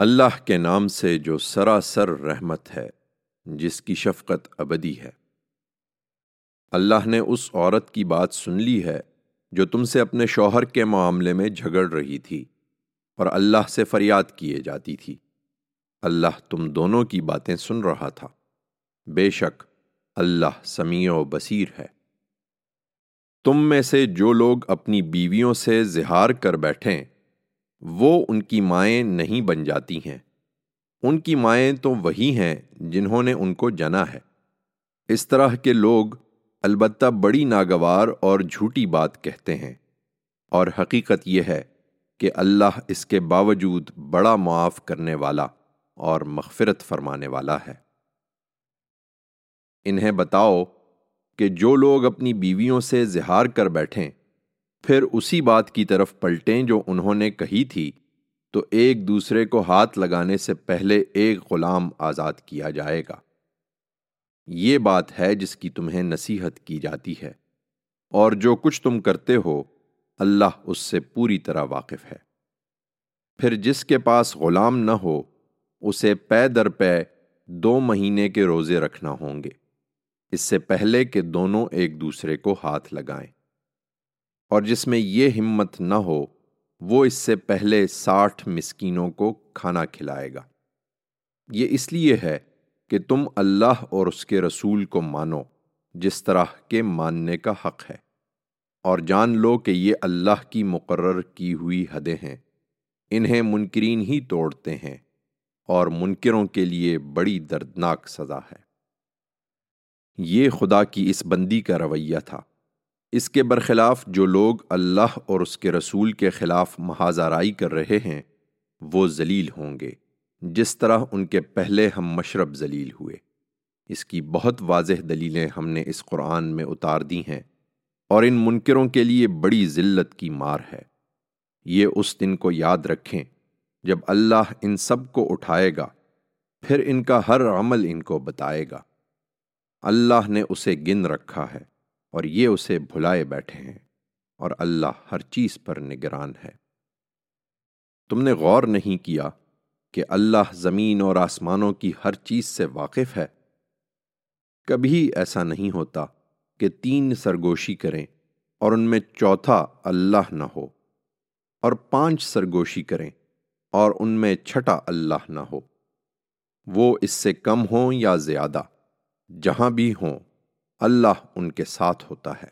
اللہ کے نام سے جو سراسر رحمت ہے، جس کی شفقت ابدی ہے۔ اللہ نے اس عورت کی بات سن لی ہے، جو تم سے اپنے شوہر کے معاملے میں جھگڑ رہی تھی اور اللہ سے فریاد کیے جاتی تھی۔ اللہ تم دونوں کی باتیں سن رہا تھا۔ بے شک، اللہ سمیع و بصیر ہے۔ تم میں سے جو لوگ اپنی بیویوں سے زہار کر بیٹھیں وہ ان کی مائیں نہیں بن جاتی ہیں۔ ان کی مائیں تو وہی ہیں جنہوں نے ان کو جنا ہے۔ اس طرح کے لوگ البتہ بڑی ناگوار اور جھوٹی بات کہتے ہیں۔ اور حقیقت یہ ہے کہ اللہ اس کے باوجود بڑا معاف کرنے والا اور مغفرت فرمانے والا ہے۔ انہیں بتاؤ کہ جو لوگ اپنی بیویوں سے زہار کر بیٹھیں پھر اسی بات کی طرف پلٹیں جو انہوں نے کہی تھی، تو ایک دوسرے کو ہاتھ لگانے سے پہلے ایک غلام آزاد کیا جائے گا۔ یہ بات ہے جس کی تمہیں نصیحت کی جاتی ہے۔ اور جو کچھ تم کرتے ہو، اللہ اس سے پوری طرح واقف ہے۔ پھر جس کے پاس غلام نہ ہو، اسے پے در پے دو مہینے کے روزے رکھنا ہوں گے۔ اس سے پہلے کہ دونوں ایک دوسرے کو ہاتھ لگائیں۔ اور جس میں یہ ہمت نہ ہو، وہ اس سے پہلے ساٹھ مسکینوں کو کھانا کھلائے گا۔ یہ اس لیے ہے کہ تم اللہ اور اس کے رسول کو مانو، جس طرح کے ماننے کا حق ہے۔ اور جان لو کہ یہ اللہ کی مقرر کی ہوئی حدیں ہیں۔ انہیں منکرین ہی توڑتے ہیں، اور منکروں کے لیے بڑی دردناک سزا ہے۔ یہ خدا کی اس بندی کا رویہ تھا۔ اس کے برخلاف جو لوگ اللہ اور اس کے رسول کے خلاف محاذارائی کر رہے ہیں، وہ ذلیل ہوں گے۔ جس طرح ان کے پہلے ہم مشرب ذلیل ہوئے۔ اس کی بہت واضح دلیلیں ہم نے اس قرآن میں اتار دی ہیں۔ اور ان منکروں کے لیے بڑی ذلت کی مار ہے۔ یہ اس دن کو یاد رکھیں، جب اللہ ان سب کو اٹھائے گا، پھر ان کا ہر عمل ان کو بتائے گا۔ اللہ نے اسے گن رکھا ہے۔ اور یہ اسے بھلائے بیٹھے ہیں اور اللہ ہر چیز پر نگران ہے۔ تم نے غور نہیں کیا کہ اللہ زمین اور آسمانوں کی ہر چیز سے واقف ہے؟ کبھی ایسا نہیں ہوتا کہ تین سرگوشی کریں اور ان میں چوتھا اللہ نہ ہو اور پانچ سرگوشی کریں اور ان میں چھٹا اللہ نہ ہو۔ وہ اس سے کم ہوں یا زیادہ؟ جہاں بھی ہوں اللہ ان کے ساتھ ہوتا ہے۔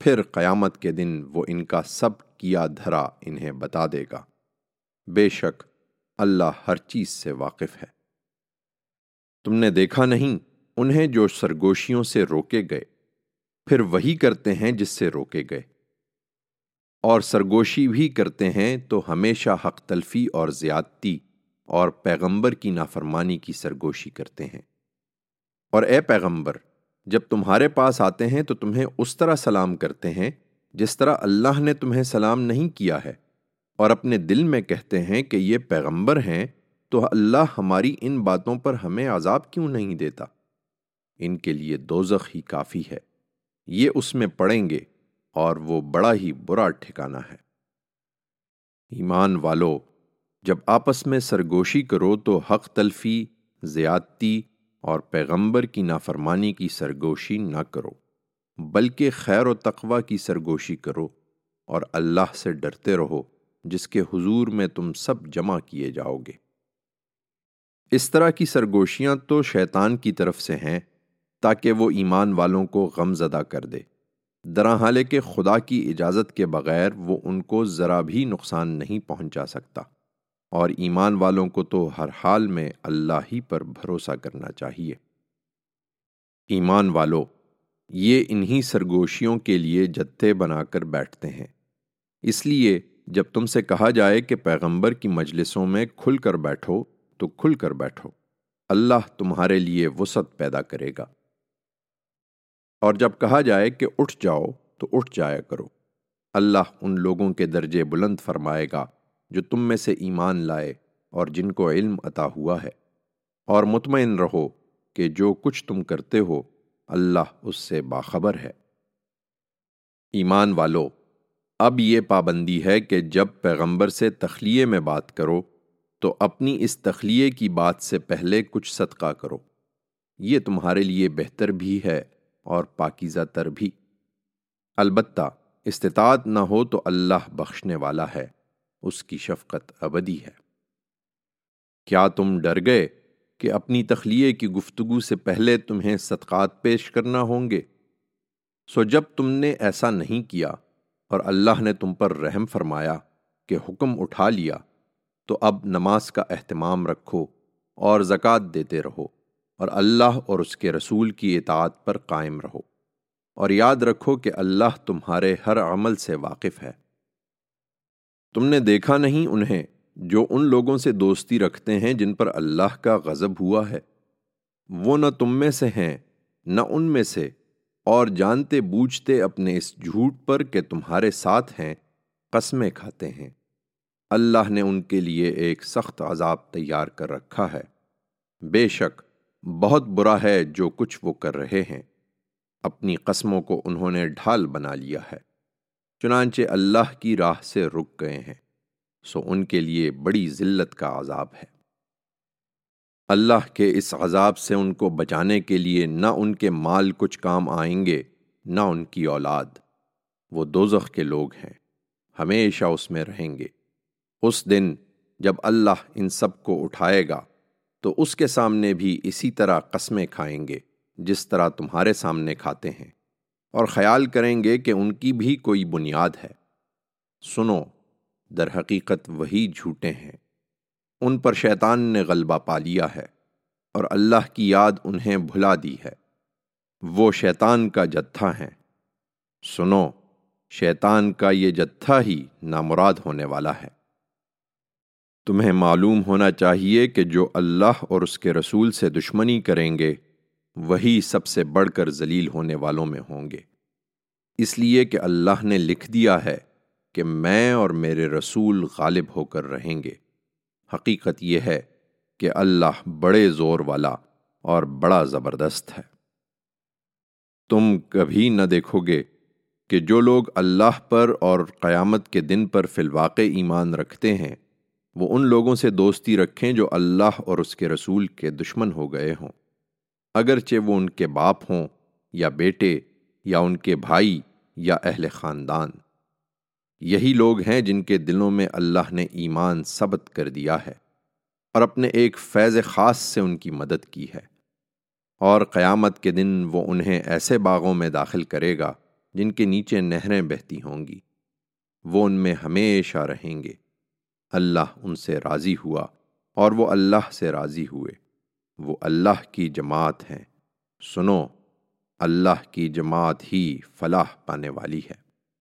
پھر قیامت کے دن وہ ان کا سب کیا دھرا انہیں بتا دے گا۔ بے شک اللہ ہر چیز سے واقف ہے۔ تم نے دیکھا نہیں، انہیں جو سرگوشیوں سے روکے گئے۔ پھر وہی کرتے ہیں جس سے روکے گئے۔ اور سرگوشی بھی کرتے ہیں تو ہمیشہ حق تلفی اور زیادتی اور پیغمبر کی نافرمانی کی سرگوشی کرتے ہیں۔ اور اے پیغمبر جب تمہارے پاس آتے ہیں تو تمہیں اس طرح سلام کرتے ہیں جس طرح اللہ نے تمہیں سلام نہیں کیا ہے۔ اور اپنے دل میں کہتے ہیں کہ یہ پیغمبر ہیں، تو اللہ ہماری ان باتوں پر ہمیں عذاب کیوں نہیں دیتا؟ ان کے لیے دوزخ ہی کافی ہے۔ یہ اس میں پڑیں گے اور وہ بڑا ہی برا ٹھکانہ ہے۔ ایمان والو، جب آپس میں سرگوشی کرو تو حق تلفی، زیادتی اور پیغمبر کی نافرمانی کی سرگوشی نہ کرو، بلکہ خیر و تقوی کی سرگوشی کرو اور اللہ سے ڈرتے رہو جس کے حضور میں تم سب جمع کیے جاؤ گے۔ اس طرح کی سرگوشیاں تو شیطان کی طرف سے ہیں تاکہ وہ ایمان والوں کو غم زدہ کر دے۔ دراحالے کے خدا کی اجازت کے بغیر وہ ان کو ذرا بھی نقصان نہیں پہنچا سکتا۔ اور ایمان والوں کو تو ہر حال میں اللہ ہی پر بھروسہ کرنا چاہیے۔ ایمان والو، یہ انہی سرگوشیوں کے لیے جتھے بنا کر بیٹھتے ہیں۔ اس لیے جب تم سے کہا جائے کہ پیغمبر کی مجلسوں میں کھل کر بیٹھو، تو کھل کر بیٹھو۔ اللہ تمہارے لیے وسعت پیدا کرے گا۔ اور جب کہا جائے کہ اٹھ جاؤ، تو اٹھ جایا کرو۔ اللہ ان لوگوں کے درجے بلند فرمائے گا۔ جو تم میں سے ایمان لائے اور جن کو علم عطا ہوا ہے۔ اور مطمئن رہو کہ جو کچھ تم کرتے ہو، اللہ اس سے باخبر ہے۔ ایمان والو، اب یہ پابندی ہے کہ جب پیغمبر سے تخلیے میں بات کرو، تو اپنی اس تخلیے کی بات سے پہلے کچھ صدقہ کرو۔ یہ تمہارے لیے بہتر بھی ہے اور پاکیزہ تر بھی۔ البتہ استطاعت نہ ہو تو اللہ بخشنے والا ہے۔ اس کی شفقت ابدی ہے۔ کیا تم ڈر گئے کہ اپنی تخلیے کی گفتگو سے پہلے تمہیں صدقات پیش کرنا ہوں گے؟ سو جب تم نے ایسا نہیں کیا اور اللہ نے تم پر رحم فرمایا کہ حکم اٹھا لیا، تو اب نماز کا اہتمام رکھو اور زکوٰۃ دیتے رہو اور اللہ اور اس کے رسول کی اطاعت پر قائم رہو۔ اور یاد رکھو کہ اللہ تمہارے ہر عمل سے واقف ہے۔ تم نے دیکھا نہیں انہیں جو ان لوگوں سے دوستی رکھتے ہیں جن پر اللہ کا غضب ہوا ہے۔ وہ نہ تم میں سے ہیں، نہ ان میں سے، اور جانتے بوجھتے اپنے اس جھوٹ پر کہ تمہارے ساتھ ہیں، قسمیں کھاتے ہیں۔ اللہ نے ان کے لیے ایک سخت عذاب تیار کر رکھا ہے۔ بے شک، بہت برا ہے جو کچھ وہ کر رہے ہیں۔ اپنی قسموں کو انہوں نے ڈھال بنا لیا ہے۔ چنانچہ اللہ کی راہ سے رک گئے ہیں، سو ان کے لیے بڑی ذلت کا عذاب ہے۔ اللہ کے اس عذاب سے ان کو بچانے کے لیے نہ ان کے مال کچھ کام آئیں گے، نہ ان کی اولاد۔ وہ دوزخ کے لوگ ہیں، ہمیشہ اس میں رہیں گے۔ اس دن جب اللہ ان سب کو اٹھائے گا، تو اس کے سامنے بھی اسی طرح قسمیں کھائیں گے، جس طرح تمہارے سامنے کھاتے ہیں۔ اور خیال کریں گے کہ ان کی بھی کوئی بنیاد ہے۔ سنو، در حقیقت وہی جھوٹے ہیں۔ ان پر شیطان نے غلبہ پا لیا ہے اور اللہ کی یاد انہیں بھلا دی ہے۔ وہ شیطان کا جتھا ہیں۔ سنو، شیطان کا یہ جتھا ہی نامراد ہونے والا ہے۔ تمہیں معلوم ہونا چاہیے کہ جو اللہ اور اس کے رسول سے دشمنی کریں گے وہی سب سے بڑھ کر ذلیل ہونے والوں میں ہوں گے۔ اس لیے کہ اللہ نے لکھ دیا ہے کہ میں اور میرے رسول غالب ہو کر رہیں گے۔ حقیقت یہ ہے کہ اللہ بڑے زور والا اور بڑا زبردست ہے۔ تم کبھی نہ دیکھو گے کہ جو لوگ اللہ پر اور قیامت کے دن پر فی الواقع ایمان رکھتے ہیں، وہ ان لوگوں سے دوستی رکھیں جو اللہ اور اس کے رسول کے دشمن ہو گئے ہوں۔ اگرچہ وہ ان کے باپ ہوں یا بیٹے یا ان کے بھائی یا اہل خاندان۔ یہی لوگ ہیں جن کے دلوں میں اللہ نے ایمان ثبت کر دیا ہے اور اپنے ایک فیض خاص سے ان کی مدد کی ہے۔ اور قیامت کے دن وہ انہیں ایسے باغوں میں داخل کرے گا جن کے نیچے نہریں بہتی ہوں گی۔ وہ ان میں ہمیشہ رہیں گے۔ اللہ ان سے راضی ہوا اور وہ اللہ سے راضی ہوئے۔ وہ اللہ کی جماعت ہیں۔ سنو اللہ کی جماعت ہی فلاح پانے والی ہے۔